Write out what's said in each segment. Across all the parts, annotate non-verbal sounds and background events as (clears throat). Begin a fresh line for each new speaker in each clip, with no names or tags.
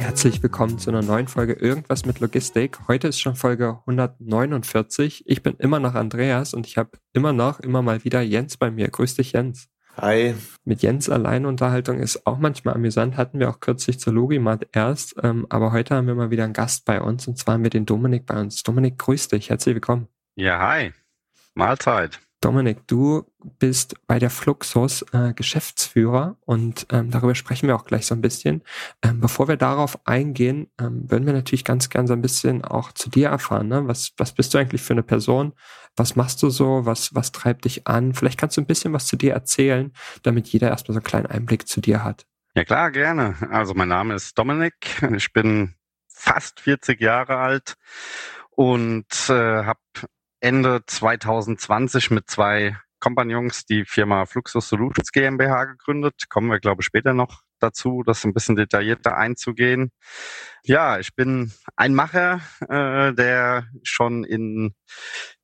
Herzlich willkommen zu einer neuen Folge Irgendwas mit Logistik. Heute ist schon Folge 149. Ich bin immer noch Andreas und ich habe immer noch, immer mal wieder Jens bei mir. Grüß dich, Jens.
Hi.
Mit Jens Alleinunterhaltung ist auch manchmal amüsant. Hatten wir auch kürzlich zur Logimat erst. Ähm, aber heute haben wir mal wieder einen Gast bei uns und zwar haben wir den Dominik bei uns. Dominik, grüß dich. Herzlich willkommen.
Ja, hi. Mahlzeit.
Dominik, du bist bei der Fluxus äh, Geschäftsführer und ähm, darüber sprechen wir auch gleich so ein bisschen. Ähm, bevor wir darauf eingehen, ähm, würden wir natürlich ganz gern so ein bisschen auch zu dir erfahren. Ne? Was, was bist du eigentlich für eine Person? Was machst du so? Was, was treibt dich an? Vielleicht kannst du ein bisschen was zu dir erzählen, damit jeder erstmal so einen kleinen Einblick zu dir hat.
Ja klar, gerne. Also mein Name ist Dominik. Ich bin fast 40 Jahre alt und äh, habe Ende 2020 mit zwei Kompagnons die Firma Fluxus Solutions GmbH gegründet. Kommen wir, glaube ich, später noch dazu, das ein bisschen detaillierter einzugehen. Ja, ich bin ein Macher, äh, der schon in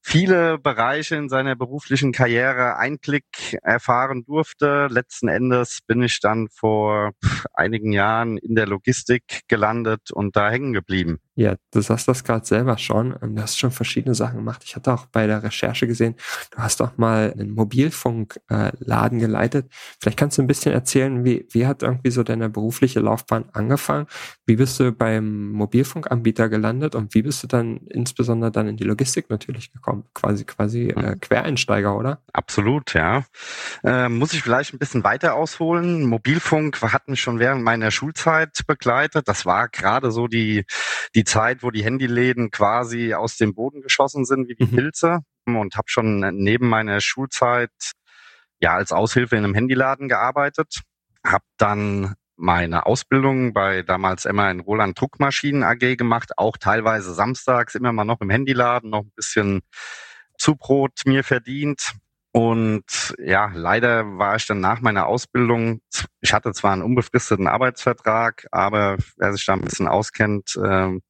viele Bereiche in seiner beruflichen Karriere Einblick erfahren durfte. Letzten Endes bin ich dann vor einigen Jahren in der Logistik gelandet und da hängen geblieben.
Ja, du sagst das gerade selber schon. Ähm, du hast schon verschiedene Sachen gemacht. Ich hatte auch bei der Recherche gesehen, du hast auch mal einen Mobilfunkladen geleitet. Vielleicht kannst du ein bisschen erzählen, wie, wie hat irgendwie so deine berufliche Laufbahn angefangen? Wie bist du beim Mobilfunkanbieter gelandet und wie bist du dann insbesondere dann in die Logistik natürlich gekommen? quasi quasi äh, mhm. Quereinsteiger, oder?
Absolut, ja. Äh, muss ich vielleicht ein bisschen weiter ausholen. Mobilfunk hat mich schon während meiner Schulzeit begleitet. Das war gerade so die, die Zeit, wo die Handyläden quasi aus dem Boden geschossen sind wie die mhm. Pilze. Und habe schon neben meiner Schulzeit ja als Aushilfe in einem Handyladen gearbeitet. Habe dann meine Ausbildung bei damals immer in Roland Druckmaschinen AG gemacht, auch teilweise samstags immer mal noch im Handyladen, noch ein bisschen Zubrot mir verdient. Und ja, leider war ich dann nach meiner Ausbildung, ich hatte zwar einen unbefristeten Arbeitsvertrag, aber wer sich da ein bisschen auskennt, ähm,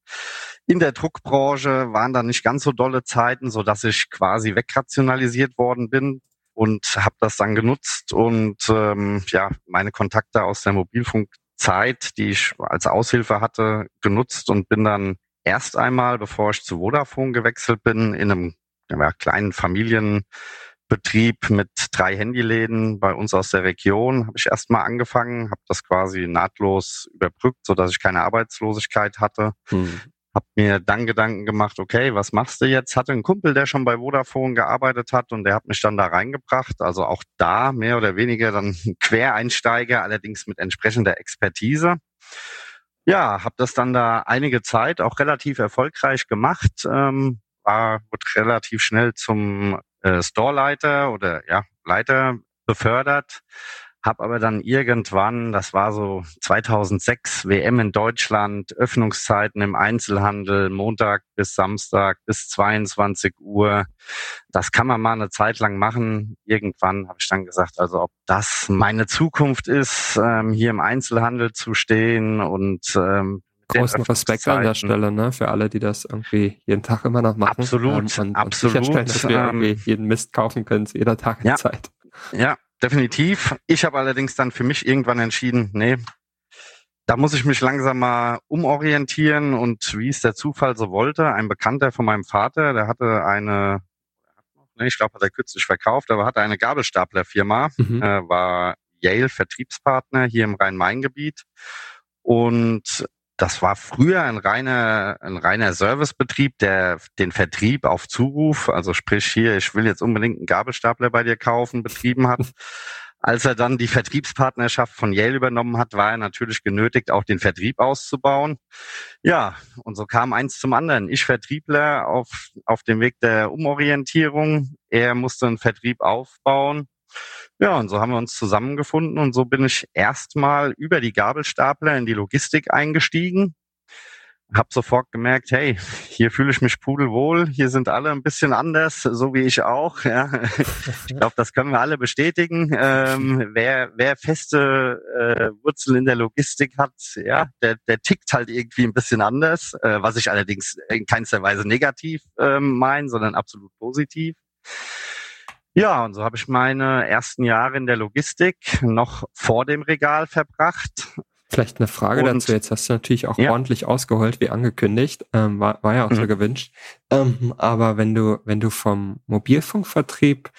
in der Druckbranche waren da nicht ganz so dolle Zeiten, so dass ich quasi wegrationalisiert worden bin und habe das dann genutzt und ähm, ja meine Kontakte aus der Mobilfunkzeit, die ich als Aushilfe hatte, genutzt und bin dann erst einmal, bevor ich zu Vodafone gewechselt bin, in einem ja, kleinen Familienbetrieb mit drei Handyläden bei uns aus der Region habe ich erstmal angefangen, habe das quasi nahtlos überbrückt, so dass ich keine Arbeitslosigkeit hatte. Hm. Hab mir dann Gedanken gemacht, okay, was machst du jetzt? Hatte einen Kumpel, der schon bei Vodafone gearbeitet hat und der hat mich dann da reingebracht. Also auch da mehr oder weniger dann (laughs) Quereinsteiger, allerdings mit entsprechender Expertise. Ja, habe das dann da einige Zeit auch relativ erfolgreich gemacht. Ähm, war wird relativ schnell zum äh, Storeleiter oder ja Leiter befördert habe aber dann irgendwann, das war so 2006, WM in Deutschland, Öffnungszeiten im Einzelhandel, Montag bis Samstag bis 22 Uhr. Das kann man mal eine Zeit lang machen. Irgendwann habe ich dann gesagt, also ob das meine Zukunft ist, ähm, hier im Einzelhandel zu stehen und ähm,
großen Respekt an der Stelle, ne, für alle, die das irgendwie jeden Tag immer noch machen.
Absolut,
ähm, und,
absolut. Und sicherstellen,
dass wir ähm, irgendwie jeden Mist kaufen können zu jeder Tageszeit.
Ja, ja, definitiv. Ich habe allerdings dann für mich irgendwann entschieden, nee, da muss ich mich langsam mal umorientieren und wie es der Zufall so wollte, ein Bekannter von meinem Vater, der hatte eine, ich glaube, hat er kürzlich verkauft, aber hatte eine Gabelstaplerfirma, mhm. äh, war Yale Vertriebspartner hier im Rhein-Main-Gebiet und das war früher ein reiner, ein reiner Servicebetrieb, der den Vertrieb auf Zuruf, also sprich hier, ich will jetzt unbedingt einen Gabelstapler bei dir kaufen, betrieben hat. (laughs) Als er dann die Vertriebspartnerschaft von Yale übernommen hat, war er natürlich genötigt, auch den Vertrieb auszubauen. Ja, und so kam eins zum anderen. Ich Vertriebler auf, auf dem Weg der Umorientierung. Er musste einen Vertrieb aufbauen. Ja, und so haben wir uns zusammengefunden und so bin ich erstmal über die Gabelstapler in die Logistik eingestiegen. habe sofort gemerkt, hey, hier fühle ich mich pudelwohl, hier sind alle ein bisschen anders, so wie ich auch. Ja. Ich glaube, das können wir alle bestätigen. Ähm, wer, wer feste äh, Wurzeln in der Logistik hat, ja, der, der tickt halt irgendwie ein bisschen anders, äh, was ich allerdings in keinster Weise negativ ähm, meine, sondern absolut positiv. Ja, und so habe ich meine ersten Jahre in der Logistik noch vor dem Regal verbracht.
Vielleicht eine Frage und, dazu. Jetzt hast du natürlich auch ja. ordentlich ausgeholt, wie angekündigt. Ähm, war, war ja auch mhm. so gewünscht. Ähm, aber wenn du, wenn du vom Mobilfunkvertrieb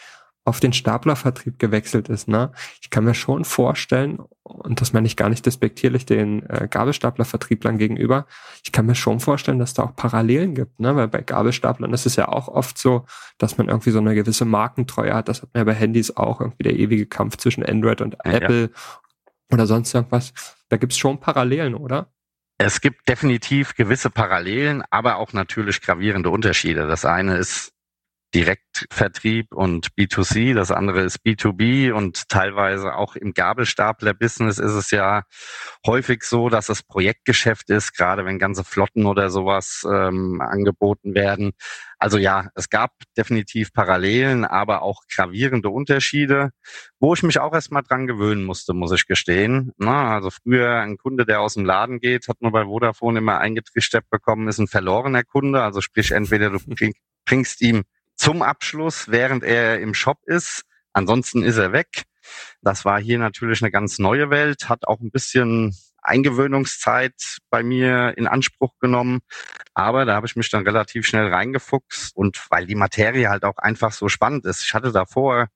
auf den Staplervertrieb gewechselt ist, ne? Ich kann mir schon vorstellen, und das meine ich gar nicht despektierlich den äh, Gabelstaplervertrieblern gegenüber, ich kann mir schon vorstellen, dass da auch Parallelen gibt, ne? Weil bei Gabelstaplern ist es ja auch oft so, dass man irgendwie so eine gewisse Markentreue hat. Das hat man ja bei Handys auch, irgendwie der ewige Kampf zwischen Android und Apple ja. oder sonst irgendwas. Da gibt's schon Parallelen, oder?
Es gibt definitiv gewisse Parallelen, aber auch natürlich gravierende Unterschiede. Das eine ist Direktvertrieb und B2C, das andere ist B2B und teilweise auch im Gabelstapler-Business ist es ja häufig so, dass es Projektgeschäft ist, gerade wenn ganze Flotten oder sowas ähm, angeboten werden. Also ja, es gab definitiv Parallelen, aber auch gravierende Unterschiede, wo ich mich auch erstmal dran gewöhnen musste, muss ich gestehen. Na, also früher ein Kunde, der aus dem Laden geht, hat man bei Vodafone immer eingetrichtert bekommen, ist ein verlorener Kunde. Also sprich, entweder du (laughs) bringst ihm zum Abschluss, während er im Shop ist. Ansonsten ist er weg. Das war hier natürlich eine ganz neue Welt, hat auch ein bisschen Eingewöhnungszeit bei mir in Anspruch genommen. Aber da habe ich mich dann relativ schnell reingefuchst und weil die Materie halt auch einfach so spannend ist. Ich hatte davor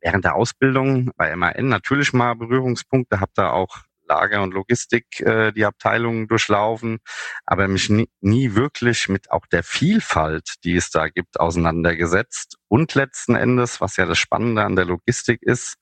während der Ausbildung bei MAN natürlich mal Berührungspunkte, habe da auch Lager und Logistik äh, die Abteilungen durchlaufen, aber mich nie, nie wirklich mit auch der Vielfalt, die es da gibt, auseinandergesetzt. Und letzten Endes, was ja das Spannende an der Logistik ist,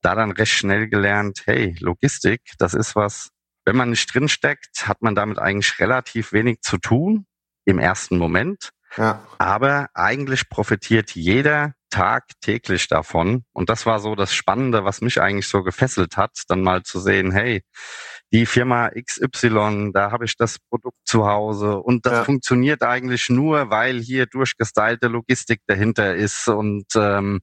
da dann recht schnell gelernt, hey, Logistik, das ist was, wenn man nicht drinsteckt, hat man damit eigentlich relativ wenig zu tun im ersten Moment. Ja. Aber eigentlich profitiert jeder tagtäglich davon. Und das war so das Spannende, was mich eigentlich so gefesselt hat, dann mal zu sehen, hey, die Firma XY, da habe ich das Produkt zu Hause und das ja. funktioniert eigentlich nur, weil hier durchgestylte Logistik dahinter ist. Und ähm,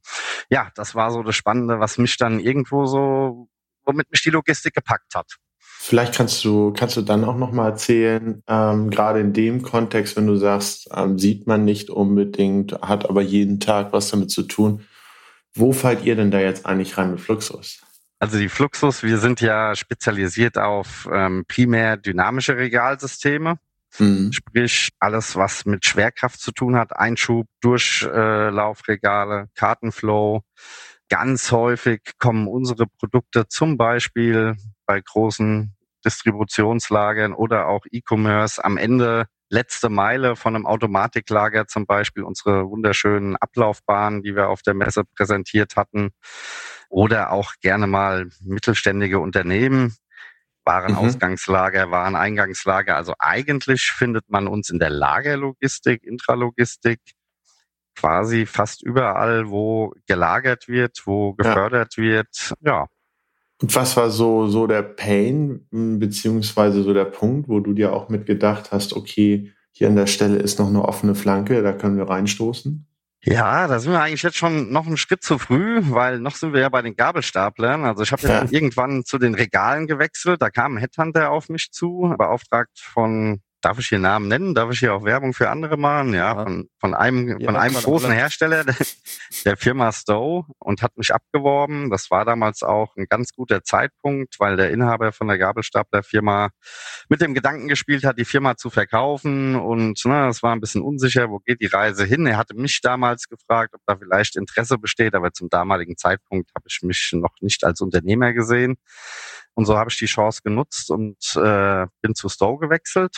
ja, das war so das Spannende, was mich dann irgendwo so, womit mich die Logistik gepackt hat.
Vielleicht kannst du, kannst du dann auch noch mal erzählen, ähm, gerade in dem Kontext, wenn du sagst, ähm, sieht man nicht unbedingt, hat aber jeden Tag was damit zu tun. Wo fallt ihr denn da jetzt eigentlich rein mit Fluxus?
Also die Fluxus, wir sind ja spezialisiert auf ähm, primär dynamische Regalsysteme. Mhm. Sprich, alles, was mit Schwerkraft zu tun hat, Einschub, Durchlaufregale, Kartenflow. Ganz häufig kommen unsere Produkte zum Beispiel bei großen Distributionslagern oder auch E-Commerce am Ende letzte Meile von einem Automatiklager zum Beispiel unsere wunderschönen Ablaufbahnen, die wir auf der Messe präsentiert hatten oder auch gerne mal mittelständige Unternehmen, Warenausgangslager, mhm. Wareneingangslager. Also eigentlich findet man uns in der Lagerlogistik, Intralogistik, quasi fast überall, wo gelagert wird, wo gefördert ja. wird. Ja,
und was war so, so der Pain, hm, beziehungsweise so der Punkt, wo du dir auch mitgedacht hast, okay, hier an der Stelle ist noch eine offene Flanke, da können wir reinstoßen?
Ja, da sind wir eigentlich jetzt schon noch einen Schritt zu früh, weil noch sind wir ja bei den Gabelstaplern. Also ich habe ja. dann irgendwann zu den Regalen gewechselt. Da kam ein Headhunter auf mich zu, beauftragt von darf ich hier Namen nennen? Darf ich hier auch Werbung für andere machen? Ja, von, von einem, ja, von einem großen Hersteller, der, der Firma Stowe und hat mich abgeworben. Das war damals auch ein ganz guter Zeitpunkt, weil der Inhaber von der Gabelstapler-Firma mit dem Gedanken gespielt hat, die Firma zu verkaufen und ne, es war ein bisschen unsicher, wo geht die Reise hin. Er hatte mich damals gefragt, ob da vielleicht Interesse besteht, aber zum damaligen Zeitpunkt habe ich mich noch nicht als Unternehmer gesehen. Und so habe ich die Chance genutzt und äh, bin zu Stowe gewechselt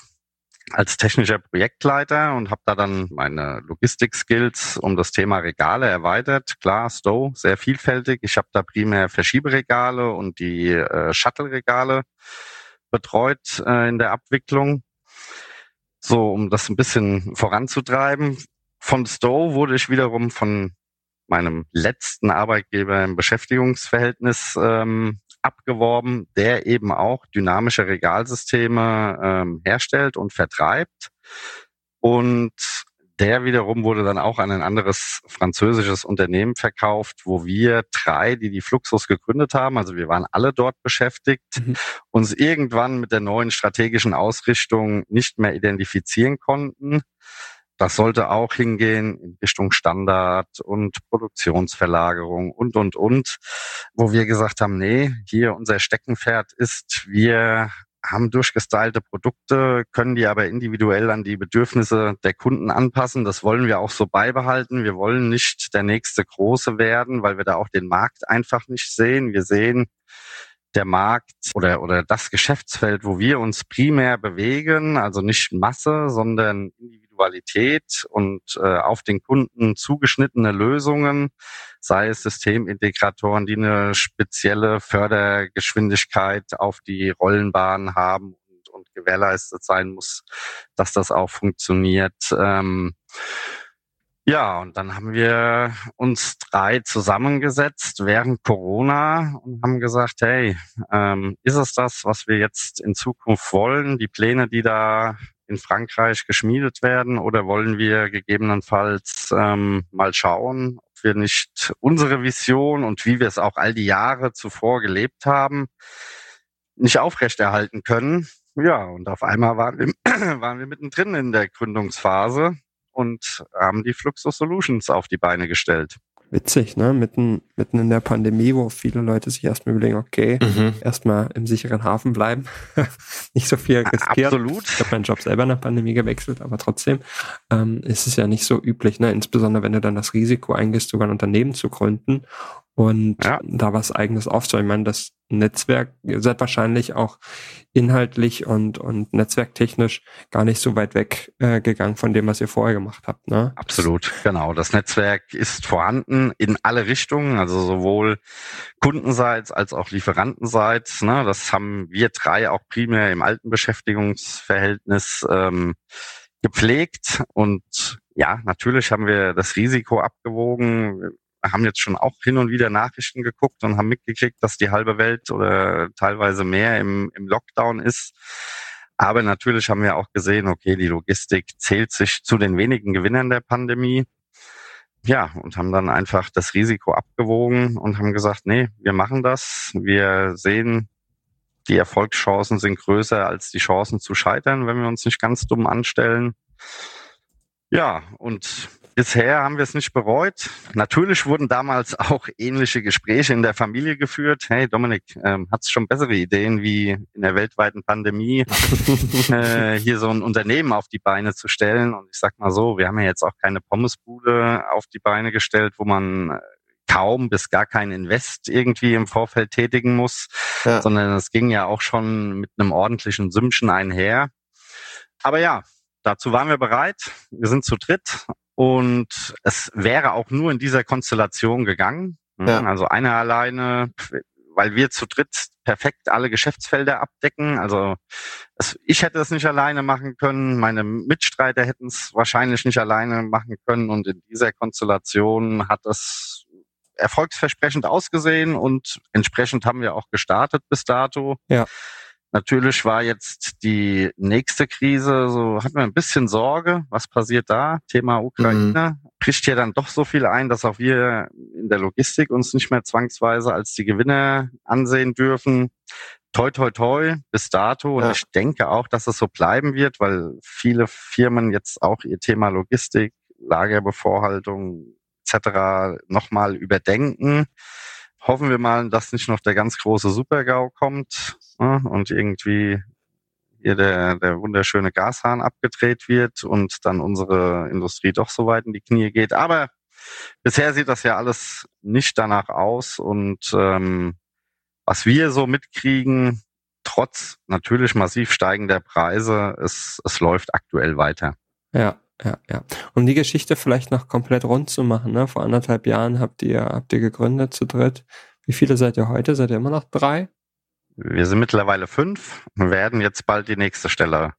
als technischer Projektleiter und habe da dann meine Logistik-Skills um das Thema Regale erweitert. Klar, Stow, sehr vielfältig. Ich habe da primär Verschieberegale und die äh, Shuttle-Regale betreut äh, in der Abwicklung. So, um das ein bisschen voranzutreiben. Von Stow wurde ich wiederum von meinem letzten Arbeitgeber im Beschäftigungsverhältnis ähm, abgeworben, der eben auch dynamische Regalsysteme ähm, herstellt und vertreibt. Und der wiederum wurde dann auch an ein anderes französisches Unternehmen verkauft, wo wir drei, die die Fluxus gegründet haben, also wir waren alle dort beschäftigt, mhm. uns irgendwann mit der neuen strategischen Ausrichtung nicht mehr identifizieren konnten. Das sollte auch hingehen in Richtung Standard und Produktionsverlagerung und, und, und, wo wir gesagt haben, nee, hier unser Steckenpferd ist, wir haben durchgestylte Produkte, können die aber individuell an die Bedürfnisse der Kunden anpassen. Das wollen wir auch so beibehalten. Wir wollen nicht der nächste große werden, weil wir da auch den Markt einfach nicht sehen. Wir sehen, der Markt oder, oder das Geschäftsfeld, wo wir uns primär bewegen, also nicht Masse, sondern Individualität und äh, auf den Kunden zugeschnittene Lösungen, sei es Systemintegratoren, die eine spezielle Fördergeschwindigkeit auf die Rollenbahn haben und, und gewährleistet sein muss, dass das auch funktioniert. Ähm, ja, und dann haben wir uns drei zusammengesetzt während Corona und haben gesagt, hey, ähm, ist es das, was wir jetzt in Zukunft wollen? Die Pläne, die da in Frankreich geschmiedet werden, oder wollen wir gegebenenfalls ähm, mal schauen, ob wir nicht unsere Vision und wie wir es auch all die Jahre zuvor gelebt haben, nicht aufrechterhalten können? Ja, und auf einmal waren wir, (clears throat) waren wir mittendrin in der Gründungsphase und haben die Fluxus Solutions auf die Beine gestellt.
Witzig, ne? Mitten, mitten in der Pandemie, wo viele Leute sich erstmal überlegen, okay, mhm. erstmal im sicheren Hafen bleiben, (laughs) nicht so viel riskiert.
Absolut.
Ich habe meinen Job selber in der Pandemie gewechselt, aber trotzdem ähm, ist es ja nicht so üblich, ne? Insbesondere wenn du dann das Risiko eingehst, sogar ein Unternehmen zu gründen und ja. da was eigenes aufzubauen. Ich meine, das Netzwerk, ihr seid wahrscheinlich auch inhaltlich und, und netzwerktechnisch gar nicht so weit weg äh, gegangen von dem, was ihr vorher gemacht habt. Ne?
Absolut, genau. Das Netzwerk ist vorhanden in alle Richtungen, also sowohl kundenseits als auch lieferantenseits. Ne? Das haben wir drei auch primär im alten Beschäftigungsverhältnis ähm, gepflegt und ja, natürlich haben wir das Risiko abgewogen haben jetzt schon auch hin und wieder Nachrichten geguckt und haben mitgekriegt, dass die halbe Welt oder teilweise mehr im, im Lockdown ist. Aber natürlich haben wir auch gesehen, okay, die Logistik zählt sich zu den wenigen Gewinnern der Pandemie. Ja, und haben dann einfach das Risiko abgewogen und haben gesagt, nee, wir machen das. Wir sehen, die Erfolgschancen sind größer als die Chancen zu scheitern, wenn wir uns nicht ganz dumm anstellen. Ja, und Bisher haben wir es nicht bereut. Natürlich wurden damals auch ähnliche Gespräche in der Familie geführt. Hey Dominik, ähm, hat's schon bessere Ideen wie in der weltweiten Pandemie (laughs) äh, hier so ein Unternehmen auf die Beine zu stellen? Und ich sag mal so, wir haben ja jetzt auch keine Pommesbude auf die Beine gestellt, wo man äh, kaum bis gar kein Invest irgendwie im Vorfeld tätigen muss, ja. sondern es ging ja auch schon mit einem ordentlichen Sümmchen einher. Aber ja, dazu waren wir bereit. Wir sind zu dritt und es wäre auch nur in dieser Konstellation gegangen. Ja. Also einer alleine, weil wir zu dritt perfekt alle Geschäftsfelder abdecken. Also es, ich hätte es nicht alleine machen können, meine Mitstreiter hätten es wahrscheinlich nicht alleine machen können. Und in dieser Konstellation hat es erfolgsversprechend ausgesehen und entsprechend haben wir auch gestartet bis dato.
Ja.
Natürlich war jetzt die nächste Krise, so hat man ein bisschen Sorge, was passiert da? Thema Ukraine. Mhm. Bricht ja dann doch so viel ein, dass auch wir in der Logistik uns nicht mehr zwangsweise als die Gewinner ansehen dürfen. Toi, toi, toi, bis dato. Und ja. ich denke auch, dass es so bleiben wird, weil viele Firmen jetzt auch ihr Thema Logistik, Lagerbevorhaltung etc. nochmal überdenken hoffen wir mal, dass nicht noch der ganz große Supergau kommt ne, und irgendwie hier der, der wunderschöne Gashahn abgedreht wird und dann unsere Industrie doch so weit in die Knie geht. Aber bisher sieht das ja alles nicht danach aus und ähm, was wir so mitkriegen, trotz natürlich massiv steigender Preise, es, es läuft aktuell weiter.
Ja, ja, ja. Um die Geschichte vielleicht noch komplett rund zu machen, ne? Vor anderthalb Jahren habt ihr, habt ihr gegründet zu dritt. Wie viele seid ihr heute? Seid ihr immer noch drei?
Wir sind mittlerweile fünf und werden jetzt bald die nächste Stelle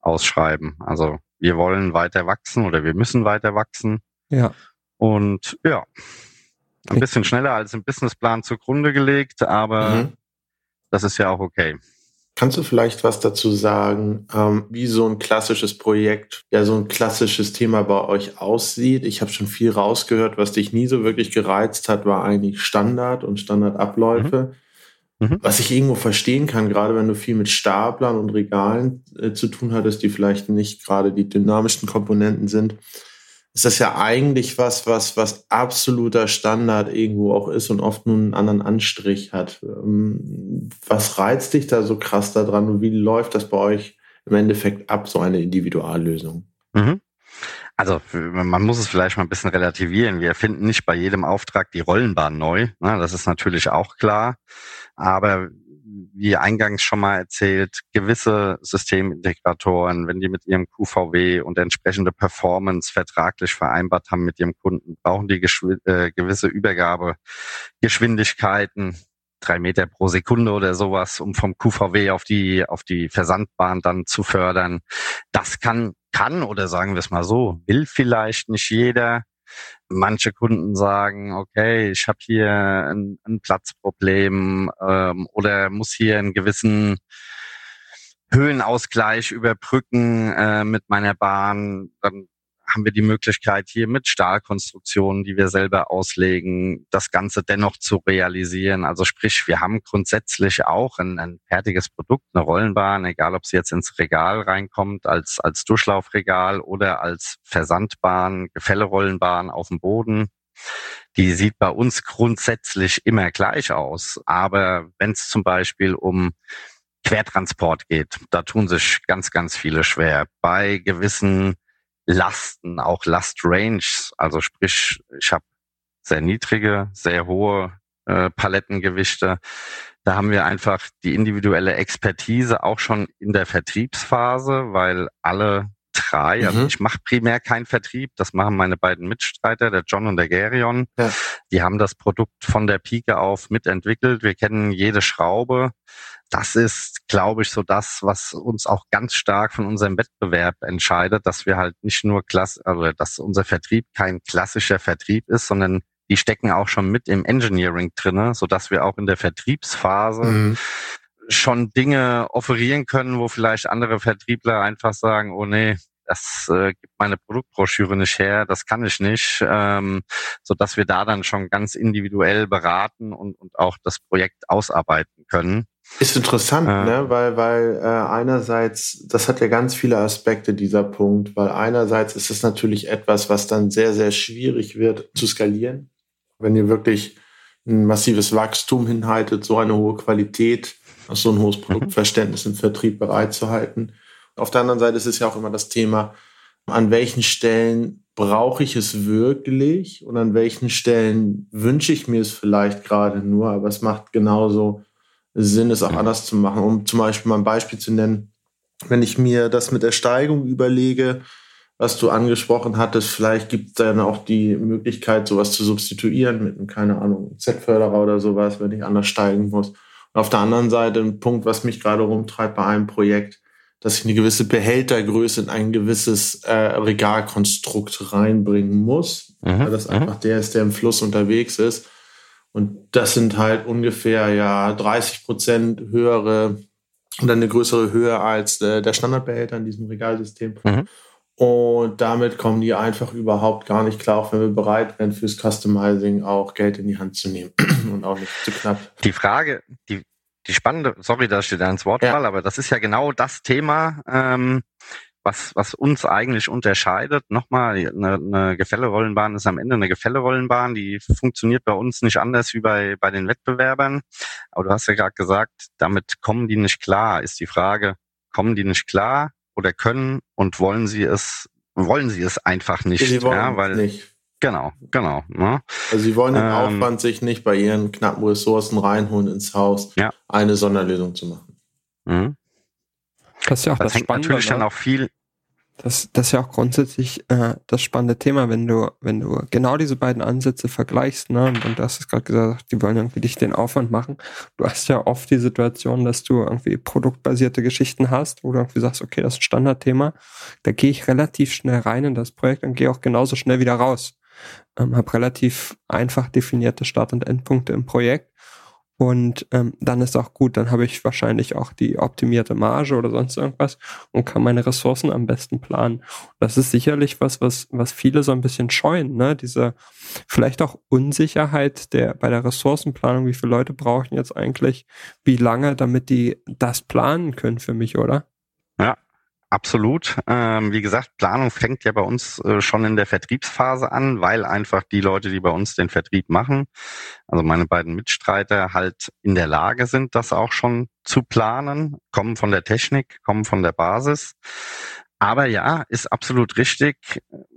ausschreiben. Also wir wollen weiter wachsen oder wir müssen weiter wachsen.
Ja.
Und ja, ein bisschen schneller als im Businessplan zugrunde gelegt, aber mhm. das ist ja auch okay.
Kannst du vielleicht was dazu sagen, ähm, wie so ein klassisches Projekt, ja, so ein klassisches Thema bei euch aussieht? Ich habe schon viel rausgehört, was dich nie so wirklich gereizt hat, war eigentlich Standard und Standardabläufe. Mhm. Mhm. Was ich irgendwo verstehen kann, gerade wenn du viel mit Staplern und Regalen äh, zu tun hattest, die vielleicht nicht gerade die dynamischen Komponenten sind ist das ja eigentlich was, was, was absoluter Standard irgendwo auch ist und oft nur einen anderen Anstrich hat. Ähm, was reizt dich da so krass daran und wie läuft das bei euch im Endeffekt ab, so eine Individuallösung? Mhm.
Also man muss es vielleicht mal ein bisschen relativieren. Wir erfinden nicht bei jedem Auftrag die Rollenbahn neu. Ne? Das ist natürlich auch klar. Aber wie eingangs schon mal erzählt, gewisse Systemintegratoren, wenn die mit ihrem QVW und entsprechende Performance vertraglich vereinbart haben mit ihrem Kunden, brauchen die äh, gewisse Übergabegeschwindigkeiten, drei Meter pro Sekunde oder sowas, um vom QVW auf die, auf die Versandbahn dann zu fördern. Das kann, kann oder sagen wir es mal so, will vielleicht nicht jeder. Manche Kunden sagen, okay, ich habe hier ein, ein Platzproblem ähm, oder muss hier einen gewissen Höhenausgleich überbrücken äh, mit meiner Bahn. Dann haben wir die Möglichkeit, hier mit Stahlkonstruktionen, die wir selber auslegen, das Ganze dennoch zu realisieren. Also sprich, wir haben grundsätzlich auch ein, ein fertiges Produkt, eine Rollenbahn, egal ob sie jetzt ins Regal reinkommt, als, als Durchlaufregal oder als Versandbahn, Gefällerollenbahn auf dem Boden. Die sieht bei uns grundsätzlich immer gleich aus. Aber wenn es zum Beispiel um Quertransport geht, da tun sich ganz, ganz viele schwer. Bei gewissen Lasten, auch Last Range. Also sprich, ich habe sehr niedrige, sehr hohe äh, Palettengewichte. Da haben wir einfach die individuelle Expertise auch schon in der Vertriebsphase, weil alle drei, also mhm. ich mache primär keinen Vertrieb, das machen meine beiden Mitstreiter, der John und der Gerion. Ja. Die haben das Produkt von der Pike auf mitentwickelt. Wir kennen jede Schraube das ist, glaube ich, so das, was uns auch ganz stark von unserem Wettbewerb entscheidet, dass wir halt nicht nur klass, also dass unser Vertrieb kein klassischer Vertrieb ist, sondern die stecken auch schon mit im Engineering drinne, so dass wir auch in der Vertriebsphase mhm. schon Dinge offerieren können, wo vielleicht andere Vertriebler einfach sagen, oh nee, das äh, gibt meine Produktbroschüre nicht her, das kann ich nicht, ähm, so dass wir da dann schon ganz individuell beraten und, und auch das Projekt ausarbeiten können.
Ist interessant, äh, ne? weil, weil äh, einerseits, das hat ja ganz viele Aspekte, dieser Punkt, weil einerseits ist es natürlich etwas, was dann sehr, sehr schwierig wird zu skalieren. Wenn ihr wirklich ein massives Wachstum hinhaltet, so eine hohe Qualität, so ein hohes mhm. Produktverständnis im Vertrieb bereitzuhalten. Auf der anderen Seite ist es ja auch immer das Thema, an welchen Stellen brauche ich es wirklich und an welchen Stellen wünsche ich mir es vielleicht gerade nur, aber es macht genauso Sinn, es auch anders zu machen. Um zum Beispiel mal ein Beispiel zu nennen, wenn ich mir das mit der Steigung überlege, was du angesprochen hattest, vielleicht gibt es dann auch die Möglichkeit, sowas zu substituieren mit einem, keine Ahnung, Z-Förderer oder sowas, wenn ich anders steigen muss. Und auf der anderen Seite ein Punkt, was mich gerade rumtreibt bei einem Projekt, dass ich eine gewisse Behältergröße in ein gewisses äh, Regalkonstrukt reinbringen muss, mhm. weil das mhm. einfach der ist, der im Fluss unterwegs ist. Und das sind halt ungefähr ja 30 Prozent höhere und eine größere Höhe als äh, der Standardbehälter in diesem Regalsystem. Mhm. Und damit kommen die einfach überhaupt gar nicht klar, auch wenn wir bereit wären, fürs Customizing auch Geld in die Hand zu nehmen (clears throat) und auch nicht zu knapp.
Die Frage, die, die spannende, sorry, dass ich dir da ins Wort ja. fall, aber das ist ja genau das Thema, ähm, was, was uns eigentlich unterscheidet, nochmal, eine, eine Gefällerollenbahn ist am Ende eine Gefällerollenbahn, die funktioniert bei uns nicht anders wie bei, bei den Wettbewerbern. Aber du hast ja gerade gesagt, damit kommen die nicht klar, ist die Frage, kommen die nicht klar oder können und wollen sie es, wollen sie es einfach nicht?
Ja, weil, nicht.
Genau, genau. Ne?
Also sie wollen den ähm, Aufwand sich nicht bei ihren knappen Ressourcen reinholen ins Haus, ja. eine Sonderlösung zu machen.
Mhm. Das ist ja auch das, das hängt Spannende, natürlich dann ne? auch viel.
Das, das ist ja auch grundsätzlich äh, das spannende Thema, wenn du, wenn du genau diese beiden Ansätze vergleichst, ne, und, und du hast es gerade gesagt, die wollen irgendwie dich den Aufwand machen. Du hast ja oft die Situation, dass du irgendwie produktbasierte Geschichten hast, wo du irgendwie sagst, okay, das ist ein Standardthema. Da gehe ich relativ schnell rein in das Projekt und gehe auch genauso schnell wieder raus. Ähm, habe relativ einfach definierte Start- und Endpunkte im Projekt und ähm, dann ist auch gut, dann habe ich wahrscheinlich auch die optimierte Marge oder sonst irgendwas und kann meine Ressourcen am besten planen. Das ist sicherlich was, was, was viele so ein bisschen scheuen, ne? Diese vielleicht auch Unsicherheit der bei der Ressourcenplanung, wie viele Leute brauchen jetzt eigentlich, wie lange, damit die das planen können für mich, oder?
Ja, Absolut. Ähm, wie gesagt, Planung fängt ja bei uns äh, schon in der Vertriebsphase an, weil einfach die Leute, die bei uns den Vertrieb machen, also meine beiden Mitstreiter, halt in der Lage sind, das auch schon zu planen, kommen von der Technik, kommen von der Basis. Aber ja, ist absolut richtig.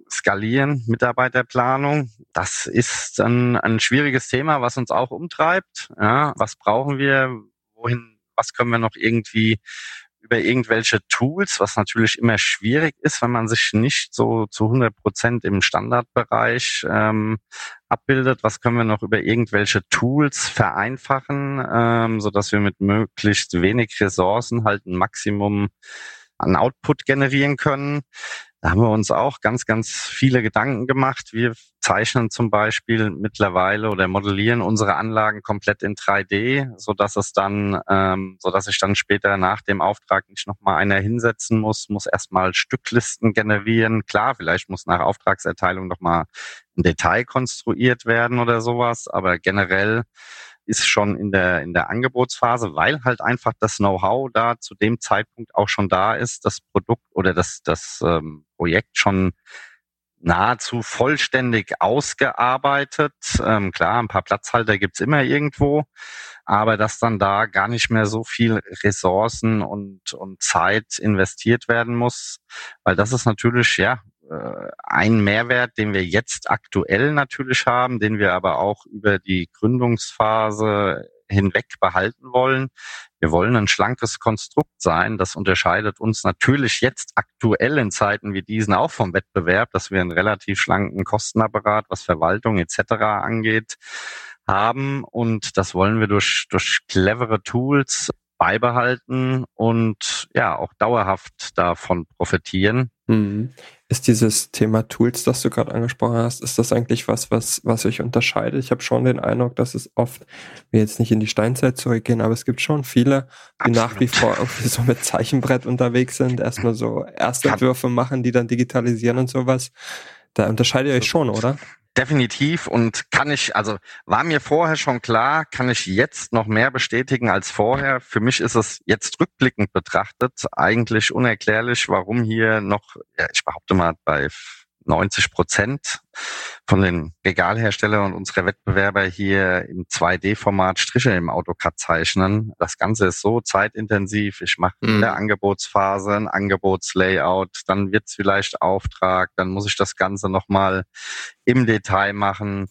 Skalieren, Mitarbeiterplanung, das ist ein, ein schwieriges Thema, was uns auch umtreibt. Ja, was brauchen wir? Wohin, was können wir noch irgendwie über irgendwelche Tools, was natürlich immer schwierig ist, wenn man sich nicht so zu 100 Prozent im Standardbereich ähm, abbildet. Was können wir noch über irgendwelche Tools vereinfachen, ähm, so dass wir mit möglichst wenig Ressourcen halt ein Maximum an Output generieren können. Da haben wir uns auch ganz, ganz viele Gedanken gemacht. Wir zeichnen zum Beispiel mittlerweile oder modellieren unsere Anlagen komplett in 3D, so dass es dann, ähm, so dass ich dann später nach dem Auftrag nicht nochmal einer hinsetzen muss, muss erstmal Stücklisten generieren. Klar, vielleicht muss nach Auftragserteilung nochmal ein Detail konstruiert werden oder sowas, aber generell ist schon in der, in der Angebotsphase, weil halt einfach das Know-how da zu dem Zeitpunkt auch schon da ist, das Produkt oder das, das ähm, Projekt schon nahezu vollständig ausgearbeitet. Ähm, klar, ein paar Platzhalter gibt's immer irgendwo, aber dass dann da gar nicht mehr so viel Ressourcen und, und Zeit investiert werden muss, weil das ist natürlich, ja, ein Mehrwert, den wir jetzt aktuell natürlich haben, den wir aber auch über die Gründungsphase hinweg behalten wollen. Wir wollen ein schlankes Konstrukt sein. Das unterscheidet uns natürlich jetzt aktuell in Zeiten wie diesen auch vom Wettbewerb, dass wir einen relativ schlanken Kostenapparat, was Verwaltung etc. angeht, haben. Und das wollen wir durch, durch clevere Tools beibehalten und ja auch dauerhaft davon profitieren.
Mhm. Ist dieses Thema Tools, das du gerade angesprochen hast, ist das eigentlich was, was, was euch unterscheidet? Ich habe schon den Eindruck, dass es oft, wir jetzt nicht in die Steinzeit zurückgehen, aber es gibt schon viele, die Absolut. nach wie vor irgendwie so mit Zeichenbrett unterwegs sind, erstmal so Erstentwürfe machen, die dann digitalisieren und sowas. Da unterscheidet ihr euch schon, oder?
Definitiv und kann ich, also war mir vorher schon klar, kann ich jetzt noch mehr bestätigen als vorher. Für mich ist es jetzt rückblickend betrachtet eigentlich unerklärlich, warum hier noch, ja, ich behaupte mal, bei 90 Prozent von den Regalherstellern und unserer Wettbewerber hier im 2D-Format Striche im AutoCAD zeichnen. Das Ganze ist so zeitintensiv. Ich mache in der mhm. Angebotsphase ein Angebotslayout, dann wird's vielleicht Auftrag, dann muss ich das Ganze nochmal im Detail machen.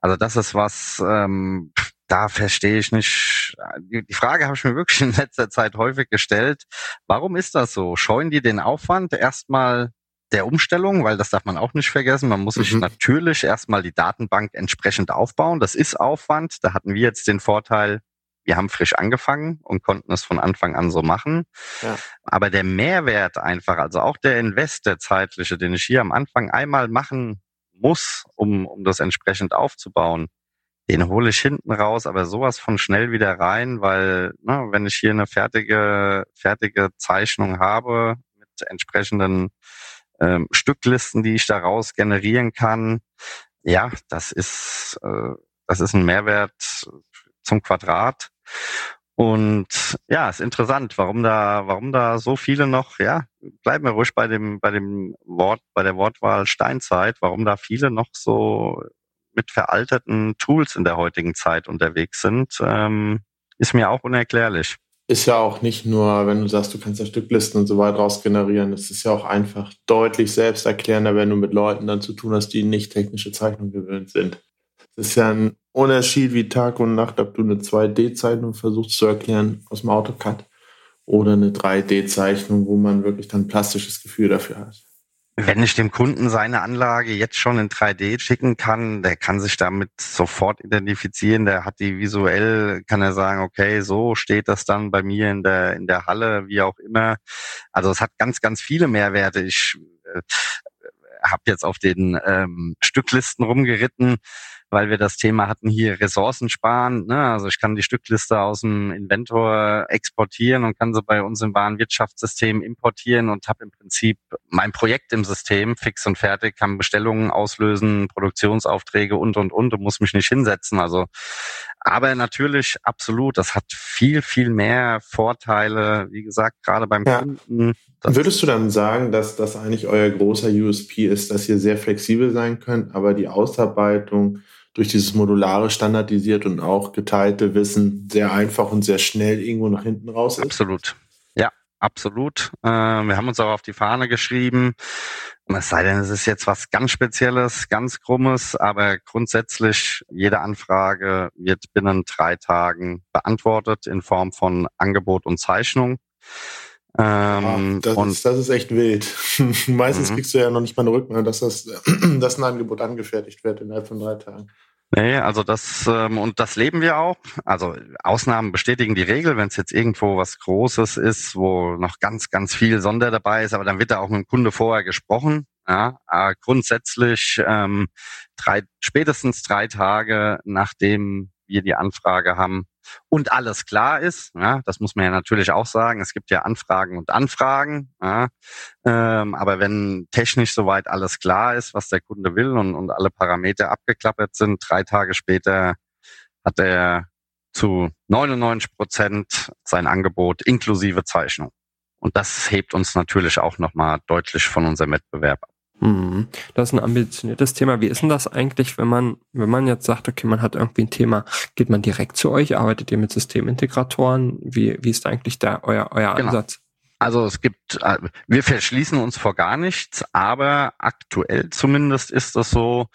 Also das ist was, ähm, da verstehe ich nicht. Die Frage habe ich mir wirklich in letzter Zeit häufig gestellt. Warum ist das so? Scheuen die den Aufwand, erstmal der Umstellung, weil das darf man auch nicht vergessen. Man muss sich mhm. natürlich erstmal die Datenbank entsprechend aufbauen. Das ist Aufwand. Da hatten wir jetzt den Vorteil, wir haben frisch angefangen und konnten es von Anfang an so machen. Ja. Aber der Mehrwert einfach, also auch der Invest, der zeitliche, den ich hier am Anfang einmal machen muss, um, um das entsprechend aufzubauen, den hole ich hinten raus, aber sowas von schnell wieder rein, weil ne, wenn ich hier eine fertige, fertige Zeichnung habe mit entsprechenden ähm, Stücklisten, die ich daraus generieren kann. Ja, das ist, äh, das ist ein Mehrwert zum Quadrat. Und ja, ist interessant, warum da, warum da so viele noch, ja, bleiben wir ruhig bei dem, bei dem Wort, bei der Wortwahl Steinzeit, warum da viele noch so mit veralteten Tools in der heutigen Zeit unterwegs sind, ähm, ist mir auch unerklärlich
ist ja auch nicht nur, wenn du sagst, du kannst ja Stücklisten und so weiter raus generieren, es ist ja auch einfach deutlich selbsterklärender, wenn du mit Leuten dann zu tun hast, die nicht technische Zeichnung gewöhnt sind. Es ist ja ein Unterschied wie Tag und Nacht, ob du eine 2D-Zeichnung versuchst zu erklären aus dem AutoCAD oder eine 3D-Zeichnung, wo man wirklich dann ein plastisches Gefühl dafür hat.
Wenn ich dem Kunden seine Anlage jetzt schon in 3D schicken kann, der kann sich damit sofort identifizieren, der hat die visuell, kann er sagen, okay, so steht das dann bei mir in der, in der Halle, wie auch immer. Also es hat ganz, ganz viele Mehrwerte. Ich, äh, habe jetzt auf den ähm, Stücklisten rumgeritten, weil wir das Thema hatten hier Ressourcen sparen. Ne? Also ich kann die Stückliste aus dem Inventor exportieren und kann sie bei uns im Warenwirtschaftssystem importieren und habe im Prinzip mein Projekt im System fix und fertig, kann Bestellungen auslösen, Produktionsaufträge und und und und muss mich nicht hinsetzen. Also aber natürlich absolut, das hat viel, viel mehr Vorteile, wie gesagt, gerade beim ja. Kunden.
Würdest du dann sagen, dass das eigentlich euer großer USP ist, dass ihr sehr flexibel sein könnt, aber die Ausarbeitung durch dieses modulare, standardisiert und auch geteilte Wissen sehr einfach und sehr schnell irgendwo nach hinten raus ist?
Absolut. Ja, absolut. Äh, wir haben uns auch auf die Fahne geschrieben. Es sei denn, es ist jetzt was ganz Spezielles, ganz Krummes, aber grundsätzlich jede Anfrage wird binnen drei Tagen beantwortet in Form von Angebot und Zeichnung.
Ähm, das, und ist, das ist echt wild. (laughs) Meistens mhm. kriegst du ja noch nicht mal eine Rückmeldung, dass das, (clears throat) dass ein Angebot angefertigt wird innerhalb von drei Tagen.
Nee, also das ähm, und das leben wir auch. Also Ausnahmen bestätigen die Regel, wenn es jetzt irgendwo was Großes ist, wo noch ganz, ganz viel Sonder dabei ist, aber dann wird da auch mit dem Kunde vorher gesprochen. Ja, aber grundsätzlich ähm, drei, spätestens drei Tage nachdem wir die Anfrage haben, und alles klar ist. Ja, das muss man ja natürlich auch sagen. Es gibt ja Anfragen und Anfragen. Ja, ähm, aber wenn technisch soweit alles klar ist, was der Kunde will und, und alle Parameter abgeklappert sind, drei Tage später hat er zu 99 Prozent sein Angebot inklusive Zeichnung. Und das hebt uns natürlich auch nochmal deutlich von unserem Wettbewerb ab.
Mhm. Das ist ein ambitioniertes Thema. Wie ist denn das eigentlich, wenn man, wenn man jetzt sagt, okay, man hat irgendwie ein Thema, geht man direkt zu euch, arbeitet ihr mit Systemintegratoren? Wie, wie ist eigentlich da euer, euer genau. Ansatz?
Also es gibt, äh, wir verschließen uns vor gar nichts, aber aktuell zumindest ist das so,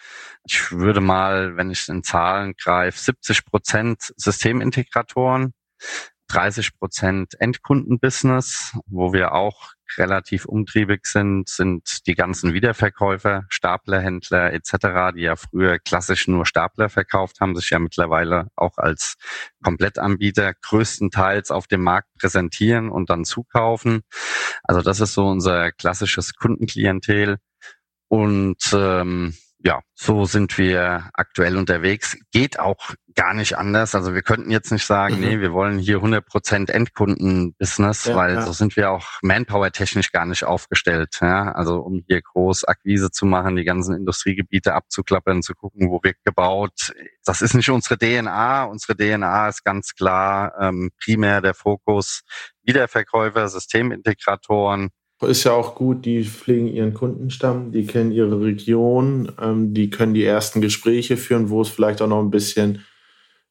ich würde mal, wenn ich in Zahlen greife, 70 Prozent Systemintegratoren, 30 Prozent Endkundenbusiness, wo wir auch relativ umtriebig sind, sind die ganzen Wiederverkäufer, Staplerhändler etc., die ja früher klassisch nur Stapler verkauft haben, sich ja mittlerweile auch als Komplettanbieter größtenteils auf dem Markt präsentieren und dann zukaufen. Also das ist so unser klassisches Kundenklientel. Und ähm, ja, so sind wir aktuell unterwegs. Geht auch gar nicht anders. Also wir könnten jetzt nicht sagen, mhm. nee, wir wollen hier 100% Endkunden-Business, ja, weil ja. so sind wir auch manpower-technisch gar nicht aufgestellt. Ja? Also um hier groß Akquise zu machen, die ganzen Industriegebiete abzuklappern, zu gucken, wo wird gebaut. Das ist nicht unsere DNA. Unsere DNA ist ganz klar ähm, primär der Fokus Wiederverkäufer, Systemintegratoren,
ist ja auch gut, die pflegen ihren Kundenstamm, die kennen ihre Region, ähm, die können die ersten Gespräche führen, wo es vielleicht auch noch ein bisschen,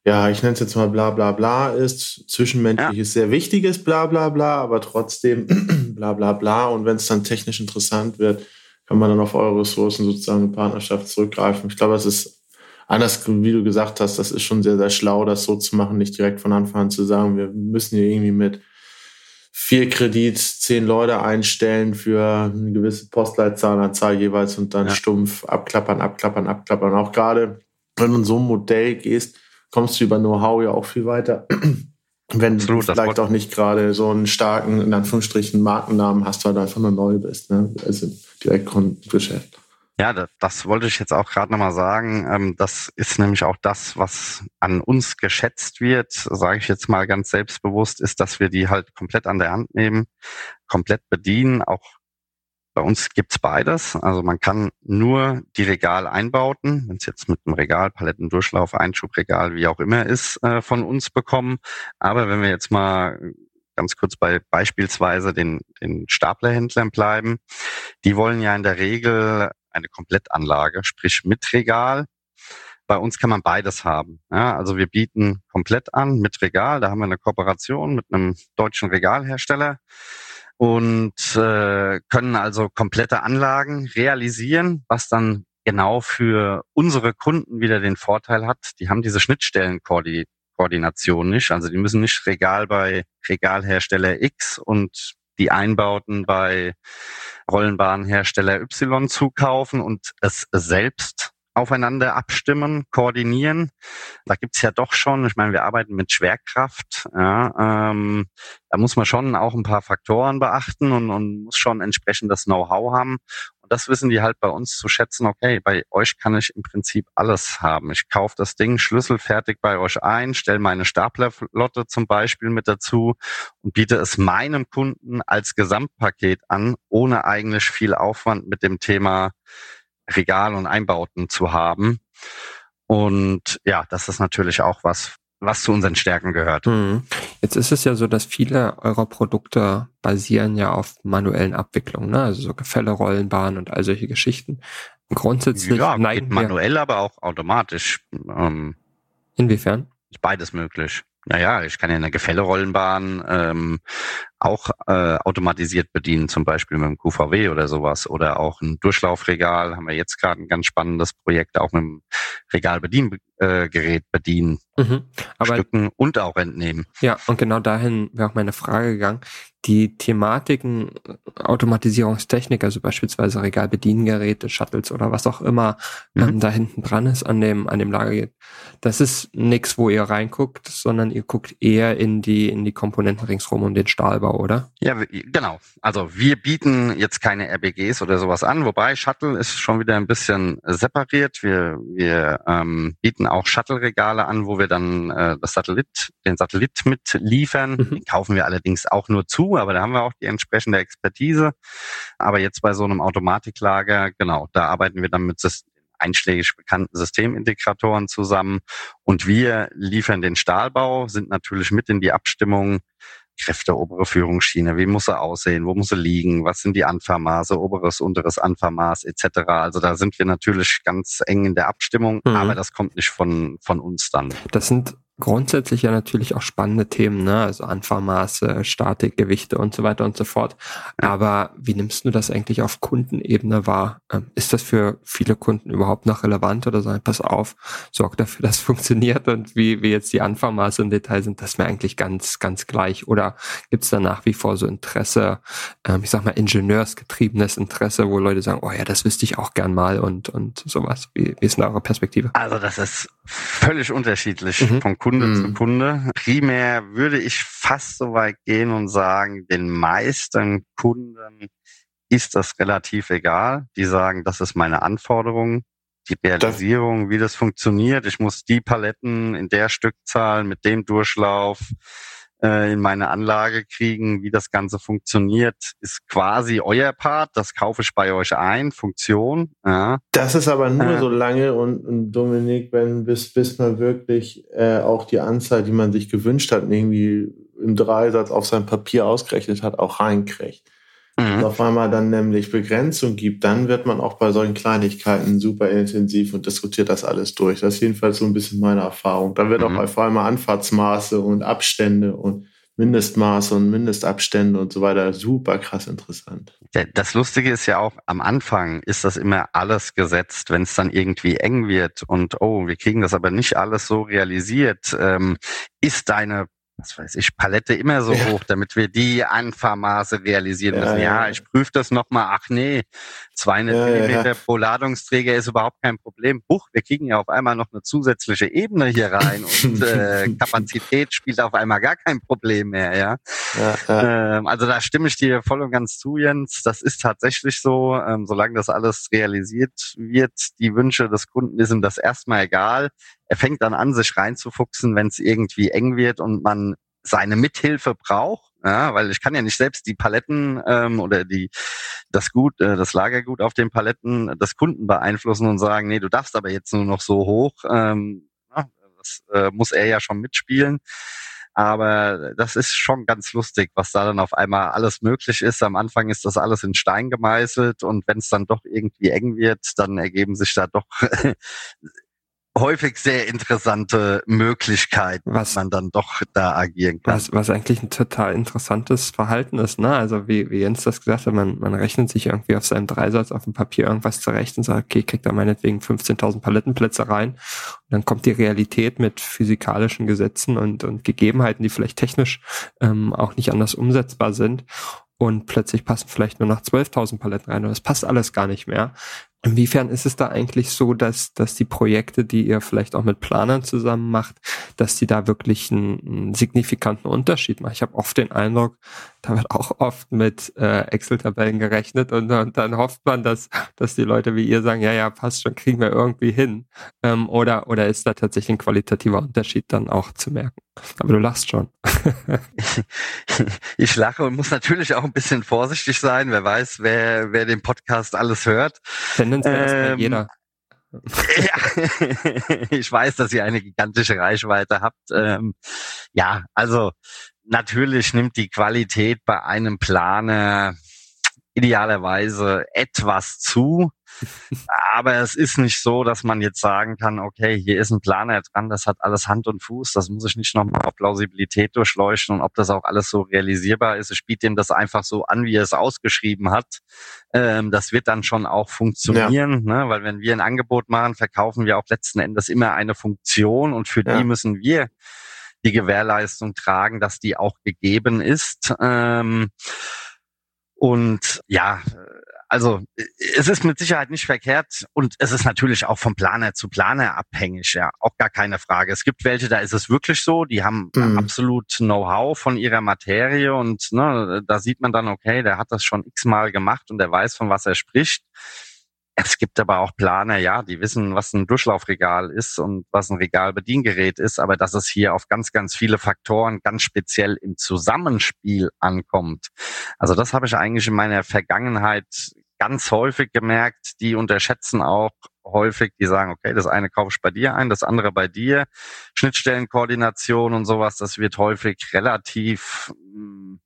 ja, ich nenne es jetzt mal bla bla bla ist, zwischenmenschliches, ja. sehr wichtiges bla bla bla, aber trotzdem (clears throat) bla bla bla. Und wenn es dann technisch interessant wird, kann man dann auf eure Ressourcen sozusagen in Partnerschaft zurückgreifen. Ich glaube, es ist anders, wie du gesagt hast, das ist schon sehr, sehr schlau, das so zu machen, nicht direkt von Anfang an zu sagen, wir müssen hier irgendwie mit vier Kredit, zehn Leute einstellen für eine gewisse Postleitzahlenanzahl jeweils und dann ja. stumpf abklappern, abklappern, abklappern. Auch gerade, wenn du in so ein Modell gehst, kommst du über Know-how ja auch viel weiter. (clears throat) wenn Absolut, du vielleicht auch nicht gerade so einen starken, in Anführungsstrichen, Markennamen hast, weil du einfach nur neu bist, ne? Also Direktkundengeschäft.
Ja, das, das wollte ich jetzt auch gerade nochmal sagen. Ähm, das ist nämlich auch das, was an uns geschätzt wird, sage ich jetzt mal ganz selbstbewusst, ist, dass wir die halt komplett an der Hand nehmen, komplett bedienen. Auch bei uns gibt's beides. Also man kann nur die Regaleinbauten, wenn es jetzt mit einem Regal, Palettendurchlauf, Einschubregal, wie auch immer ist, äh, von uns bekommen. Aber wenn wir jetzt mal ganz kurz bei beispielsweise den, den Staplerhändlern bleiben, die wollen ja in der Regel eine Komplettanlage, sprich mit Regal. Bei uns kann man beides haben. Ja, also wir bieten komplett an mit Regal. Da haben wir eine Kooperation mit einem deutschen Regalhersteller und äh, können also komplette Anlagen realisieren, was dann genau für unsere Kunden wieder den Vorteil hat. Die haben diese Schnittstellenkoordination nicht. Also die müssen nicht Regal bei Regalhersteller X und die Einbauten bei Rollenbahnhersteller Y zukaufen und es selbst aufeinander abstimmen, koordinieren. Da gibt's ja doch schon, ich meine, wir arbeiten mit Schwerkraft. Ja, ähm, da muss man schon auch ein paar Faktoren beachten und, und muss schon entsprechend das Know-how haben. Das wissen die halt bei uns zu schätzen, okay, bei euch kann ich im Prinzip alles haben. Ich kaufe das Ding schlüsselfertig bei euch ein, stelle meine Staplerlotte zum Beispiel mit dazu und biete es meinem Kunden als Gesamtpaket an, ohne eigentlich viel Aufwand mit dem Thema Regal und Einbauten zu haben. Und ja, das ist natürlich auch was, was zu unseren Stärken gehört.
Mhm. Jetzt ist es ja so, dass viele eurer Produkte basieren ja auf manuellen Abwicklungen, ne? also so Gefälle, Rollenbahnen und all solche Geschichten. Grundsätzlich
ja,
neigen
geht manuell, aber auch automatisch. Ähm,
Inwiefern?
ist beides möglich. Naja, ich kann ja eine Gefälle-Rollenbahn ähm, auch äh, automatisiert bedienen, zum Beispiel mit dem QVW oder sowas. Oder auch ein Durchlaufregal haben wir jetzt gerade ein ganz spannendes Projekt, auch mit dem Regalbediengerät bedienen,
Mhm. Aber
Stücken und auch entnehmen.
ja, und genau dahin wäre auch meine Frage gegangen. Die Thematiken äh, Automatisierungstechnik, also beispielsweise Regalbediengeräte, Shuttles oder was auch immer
Mhm.
ähm, da hinten dran ist an dem, an dem Lagergerät, das ist nichts, wo ihr reinguckt, sondern ihr guckt eher in die, in die Komponenten ringsrum um den Stahlbau, oder?
Ja, genau. Also wir bieten jetzt keine RBGs oder sowas an, wobei Shuttle ist schon wieder ein bisschen separiert. Wir, wir ähm, bieten auch Shuttle-Regale an, wo wir dann äh, das Satellit, den Satellit mitliefern.
Mhm.
Den kaufen wir allerdings auch nur zu, aber da haben wir auch die entsprechende Expertise. Aber jetzt bei so einem Automatiklager, genau, da arbeiten wir dann mit einschlägig bekannten Systemintegratoren zusammen und wir liefern den Stahlbau, sind natürlich mit in die Abstimmung Kräfte, obere Führungsschiene, wie muss er aussehen, wo muss er liegen, was sind die Anfahrmaße, oberes, unteres Anfahrmaß etc. Also da sind wir natürlich ganz eng in der Abstimmung,
Mhm.
aber das kommt nicht von, von uns dann.
Das sind grundsätzlich ja natürlich auch spannende Themen, ne? Also Anfahrmaße, Statik, Gewichte und so weiter und so fort. Aber wie nimmst du das eigentlich auf Kundenebene wahr? Ähm, Ist das für viele Kunden überhaupt noch relevant oder sagen, pass auf, sorg dafür, (laughs) dass es funktioniert und wie, wie jetzt die Anfahrmaße im Detail sind, das ist mir eigentlich ganz, ganz gleich. Oder gibt es da nach wie vor so Interesse, ähm, ich sag mal, ingenieursgetriebenes Interesse, wo Leute sagen, oh ja, das wüsste ich auch gern mal und, und sowas. Wie, wie ist denn eure Perspektive?
Also das ist völlig unterschiedlich
Mhm.
von Kunde
Mhm.
zu Kunde. Primär würde ich fast so weit gehen und sagen, den meisten Kunden ist das relativ egal. Die sagen, das ist meine Anforderung. Die Realisierung, wie das funktioniert. Ich muss die Paletten in der Stückzahl mit dem Durchlauf äh, in meine Anlage kriegen, wie das Ganze funktioniert, ist quasi euer Part. Das kaufe ich bei euch ein, Funktion. Ja.
Das ist aber nur
Äh.
so lange und, und Dominik, wenn bis, bis man wirklich äh, auch die Anzahl, die man sich gewünscht hat, irgendwie im Dreisatz auf sein Papier ausgerechnet hat, auch reinkriegt. Und
Mhm.
auf einmal dann nämlich Begrenzung gibt, dann wird man auch bei solchen Kleinigkeiten super intensiv und diskutiert das alles durch. Das ist jedenfalls so ein bisschen meine Erfahrung. Da wird
Mhm.
auch auf einmal Anfahrtsmaße und Abstände und Mindestmaße und Mindestabstände und so weiter super krass interessant.
Das Lustige ist ja auch, am Anfang ist das immer alles gesetzt, wenn es dann irgendwie eng wird und oh, wir kriegen das aber nicht alles so realisiert, ähm, ist deine was weiß ich, Palette immer so
Ja.
hoch, damit wir die Anfahrmaße realisieren
Ja,
müssen. Ja,
ja.
ich prüfe das nochmal. Ach nee, 200
Ja, ja, ja.
Millimeter pro Ladungsträger ist überhaupt kein Problem. Huch, wir kriegen ja auf einmal noch eine zusätzliche Ebene hier rein (laughs) und äh, Kapazität spielt auf einmal gar kein Problem mehr. Ja. ähm, also da stimme ich dir voll und ganz zu, Jens. Das ist tatsächlich so. Ähm, solange das alles realisiert wird, die Wünsche des Kunden ist ihm das erstmal egal. Er fängt dann an, sich reinzufuchsen, wenn es irgendwie eng wird und man seine Mithilfe braucht. Ja, weil ich kann ja nicht selbst die Paletten ähm, oder die das Gut, äh, das Lagergut auf den Paletten des Kunden beeinflussen und sagen, nee, du darfst aber jetzt nur noch so hoch. Ähm, ja, das äh, muss er ja schon mitspielen. Aber das ist schon ganz lustig, was da dann auf einmal alles möglich ist. Am Anfang ist das alles in Stein gemeißelt und wenn es dann doch irgendwie eng wird, dann ergeben sich da doch (laughs) häufig sehr interessante Möglichkeiten, Was- man dann doch da agieren kann.
Was, was eigentlich ein total interessantes Verhalten ist, ne? Also wie, wie Jens das gesagt hat, man, man rechnet sich irgendwie auf seinem Dreisatz auf dem Papier irgendwas zurecht und sagt, okay, kriegt da meinetwegen 15.000 Palettenplätze rein. Und dann kommt die Realität mit physikalischen Gesetzen und, und Gegebenheiten, die vielleicht technisch ähm, auch nicht anders umsetzbar sind. Und plötzlich passen vielleicht nur noch 12.000 Paletten rein und das passt alles gar nicht mehr. Inwiefern ist es da eigentlich so, dass, dass die Projekte, die ihr vielleicht auch mit Planern zusammen macht, dass die da wirklich einen, einen signifikanten Unterschied machen? Ich habe oft den Eindruck, da wird auch oft mit äh, Excel-Tabellen gerechnet und, und, dann hofft man, dass, dass die Leute wie ihr sagen, ja, ja, passt schon, kriegen wir irgendwie hin. Ähm, oder, oder ist da tatsächlich ein qualitativer Unterschied dann auch zu merken? Aber du lachst schon. (laughs)
ich lache und muss natürlich auch ein bisschen vorsichtig sein. Wer weiß, wer, wer den Podcast alles hört.
Tendenziell ähm, jeder. (laughs)
ja, ich weiß, dass ihr eine gigantische Reichweite habt. Ähm, ja, also natürlich nimmt die Qualität bei einem Planer idealerweise etwas zu. Aber es ist nicht so, dass man jetzt sagen kann, okay, hier ist ein Planer dran, das hat alles Hand und Fuß, das muss ich nicht nochmal auf Plausibilität durchleuchten und ob das auch alles so realisierbar ist. Ich spiele dem das einfach so an, wie er es ausgeschrieben hat. Ähm, das wird dann schon auch funktionieren, ja. ne? weil wenn wir ein Angebot machen, verkaufen wir auch letzten Endes immer eine Funktion und für ja. die müssen wir die Gewährleistung tragen, dass die auch gegeben ist. Ähm, und ja, also es ist mit Sicherheit nicht verkehrt und es ist natürlich auch vom Planer zu Planer abhängig, ja, auch gar keine Frage. Es gibt welche, da ist es wirklich so, die haben mhm. absolut Know-how von ihrer Materie und ne, da sieht man dann, okay, der hat das schon x-mal gemacht und der weiß, von was er spricht. Es gibt aber auch Planer, ja, die wissen, was ein Durchlaufregal ist und was ein Regalbediengerät ist, aber dass es hier auf ganz, ganz viele Faktoren ganz speziell im Zusammenspiel ankommt. Also das habe ich eigentlich in meiner Vergangenheit ganz häufig gemerkt. Die unterschätzen auch häufig, die sagen, okay, das eine kaufe ich bei dir ein, das andere bei dir. Schnittstellenkoordination und sowas, das wird häufig relativ mh, hm,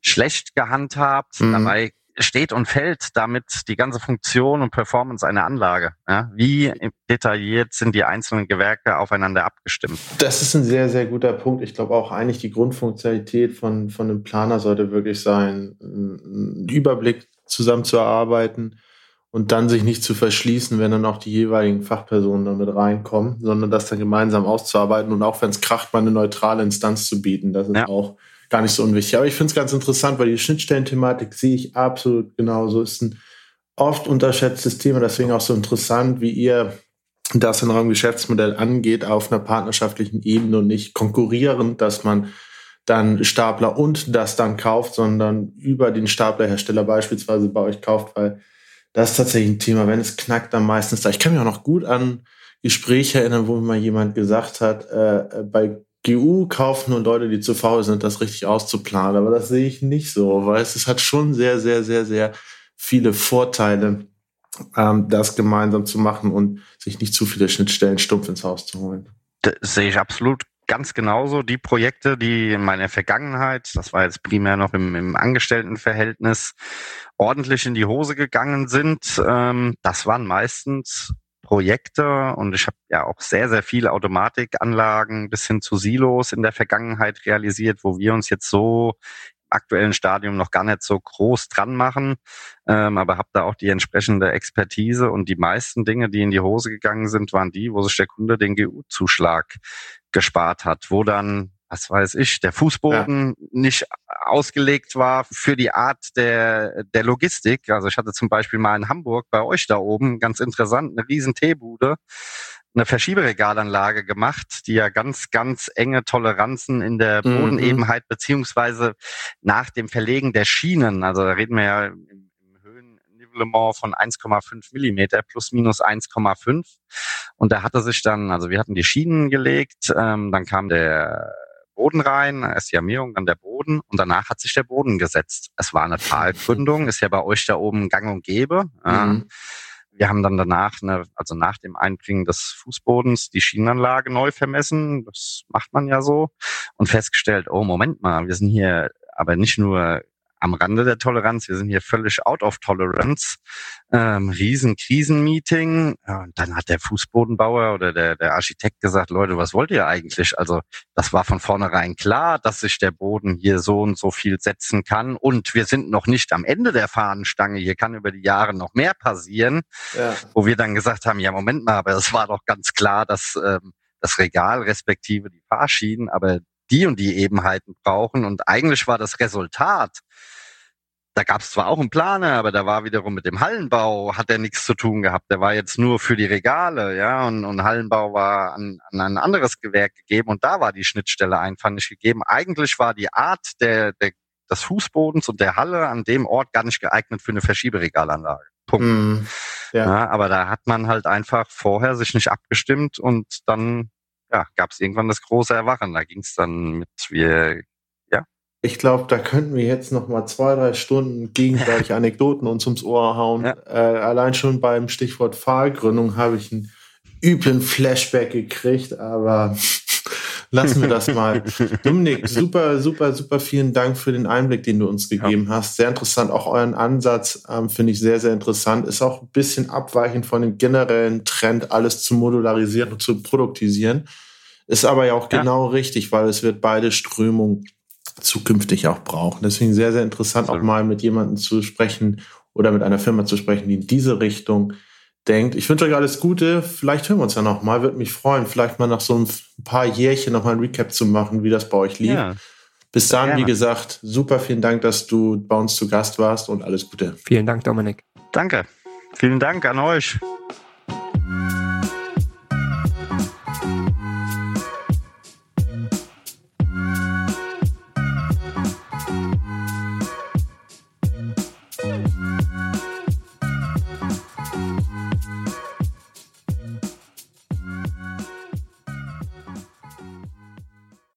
schlecht gehandhabt. Mhm. Dabei steht und fällt damit die ganze Funktion und Performance einer Anlage. Ja? Wie detailliert sind die einzelnen Gewerke aufeinander abgestimmt?
Das ist ein sehr, sehr guter Punkt. Ich glaube auch eigentlich die Grundfunktionalität von, von einem Planer sollte wirklich sein, einen Überblick zusammenzuarbeiten und dann sich nicht zu verschließen, wenn dann auch die jeweiligen Fachpersonen damit reinkommen, sondern das dann gemeinsam auszuarbeiten und auch wenn es kracht, mal eine neutrale Instanz zu bieten. Das ist ja. auch gar nicht so unwichtig. Aber ich finde es ganz interessant, weil die Schnittstellenthematik sehe ich absolut genauso. Ist ein oft unterschätztes Thema, deswegen auch so interessant, wie ihr das in eurem Geschäftsmodell angeht, auf einer partnerschaftlichen Ebene und nicht konkurrierend, dass man dann Stapler und das dann kauft, sondern über den Staplerhersteller beispielsweise bei euch kauft, weil das ist tatsächlich ein Thema. Wenn es knackt, dann meistens da. Ich kann mich auch noch gut an Gespräche erinnern, wo mir mal jemand gesagt hat, äh, bei GU kaufen nur Leute, die zu faul sind, das richtig auszuplanen. Aber das sehe ich nicht so, weil es, es hat schon sehr, sehr, sehr, sehr viele Vorteile, ähm, das gemeinsam zu machen und sich nicht zu viele Schnittstellen stumpf ins Haus zu holen.
Das sehe ich absolut ganz genauso. Die Projekte, die in meiner Vergangenheit, das war jetzt primär noch im, im Angestelltenverhältnis, ordentlich in die Hose gegangen sind, ähm, das waren meistens Projekte und ich habe ja auch sehr, sehr viele Automatikanlagen bis hin zu Silos in der Vergangenheit realisiert, wo wir uns jetzt so im aktuellen Stadium noch gar nicht so groß dran machen, ähm, aber habe da auch die entsprechende Expertise und die meisten Dinge, die in die Hose gegangen sind, waren die, wo sich der Kunde den GU-Zuschlag gespart hat, wo dann was weiß ich, der Fußboden ja. nicht ausgelegt war für die Art der, der Logistik. Also ich hatte zum Beispiel mal in Hamburg bei euch da oben, ganz interessant, eine riesen Teebude, eine Verschieberegalanlage gemacht, die ja ganz, ganz enge Toleranzen in der mhm. Bodenebenheit beziehungsweise nach dem Verlegen der Schienen, also da reden wir ja im Höhennivellement von 1,5 Millimeter plus minus 1,5 und da hatte sich dann, also wir hatten die Schienen gelegt, ähm, dann kam der Boden rein, ist die Armierung, dann der Boden und danach hat sich der Boden gesetzt. Es war eine (laughs) Talgründung, ist ja bei euch da oben gang und gäbe. Mhm. Wir haben dann danach, eine, also nach dem Einbringen des Fußbodens, die Schienenanlage neu vermessen. Das macht man ja so. Und festgestellt, oh, Moment mal, wir sind hier aber nicht nur am Rande der Toleranz. Wir sind hier völlig out of tolerance. Ähm, riesen Krisenmeeting. Ja, und dann hat der Fußbodenbauer oder der, der Architekt gesagt, Leute, was wollt ihr eigentlich? Also das war von vornherein klar, dass sich der Boden hier so und so viel setzen kann. Und wir sind noch nicht am Ende der Fahnenstange. Hier kann über die Jahre noch mehr passieren. Ja. Wo wir dann gesagt haben, ja, Moment mal, aber es war doch ganz klar, dass ähm, das Regal respektive die Fahrschienen, aber die und die Ebenheiten brauchen. Und eigentlich war das Resultat, da gab es zwar auch einen Planer, aber da war wiederum mit dem Hallenbau, hat er nichts zu tun gehabt. Der war jetzt nur für die Regale, ja, und, und Hallenbau war an, an ein anderes Gewerk gegeben und da war die Schnittstelle einfach nicht gegeben. Eigentlich war die Art der, der, des Fußbodens und der Halle an dem Ort gar nicht geeignet für eine Verschieberegalanlage. Punkt. Mm, ja. ja. aber da hat man halt einfach vorher sich nicht abgestimmt und dann ja, gab es irgendwann das große Erwachen. Da ging es dann mit, wir
ich glaube, da könnten wir jetzt noch mal zwei, drei Stunden gegenseitig (laughs) Anekdoten uns ums Ohr hauen. Ja. Äh, allein schon beim Stichwort Pfahlgründung habe ich einen üblen Flashback gekriegt, aber lassen wir das (laughs) mal. Dominik, super, super, super vielen Dank für den Einblick, den du uns gegeben ja. hast. Sehr interessant. Auch euren Ansatz ähm, finde ich sehr, sehr interessant. Ist auch ein bisschen abweichend von dem generellen Trend, alles zu modularisieren und zu produktisieren. Ist aber ja auch ja. genau richtig, weil es wird beide Strömungen zukünftig auch brauchen. Deswegen sehr, sehr interessant, auch mal mit jemandem zu sprechen oder mit einer Firma zu sprechen, die in diese Richtung denkt. Ich wünsche euch alles Gute. Vielleicht hören wir uns ja noch mal. Würde mich freuen, vielleicht mal nach so ein paar Jährchen noch mal ein Recap zu machen, wie das bei euch lief. Ja. Bis dann, wie gesagt, super vielen Dank, dass du bei uns zu Gast warst und alles Gute.
Vielen Dank, Dominik.
Danke. Vielen Dank an euch.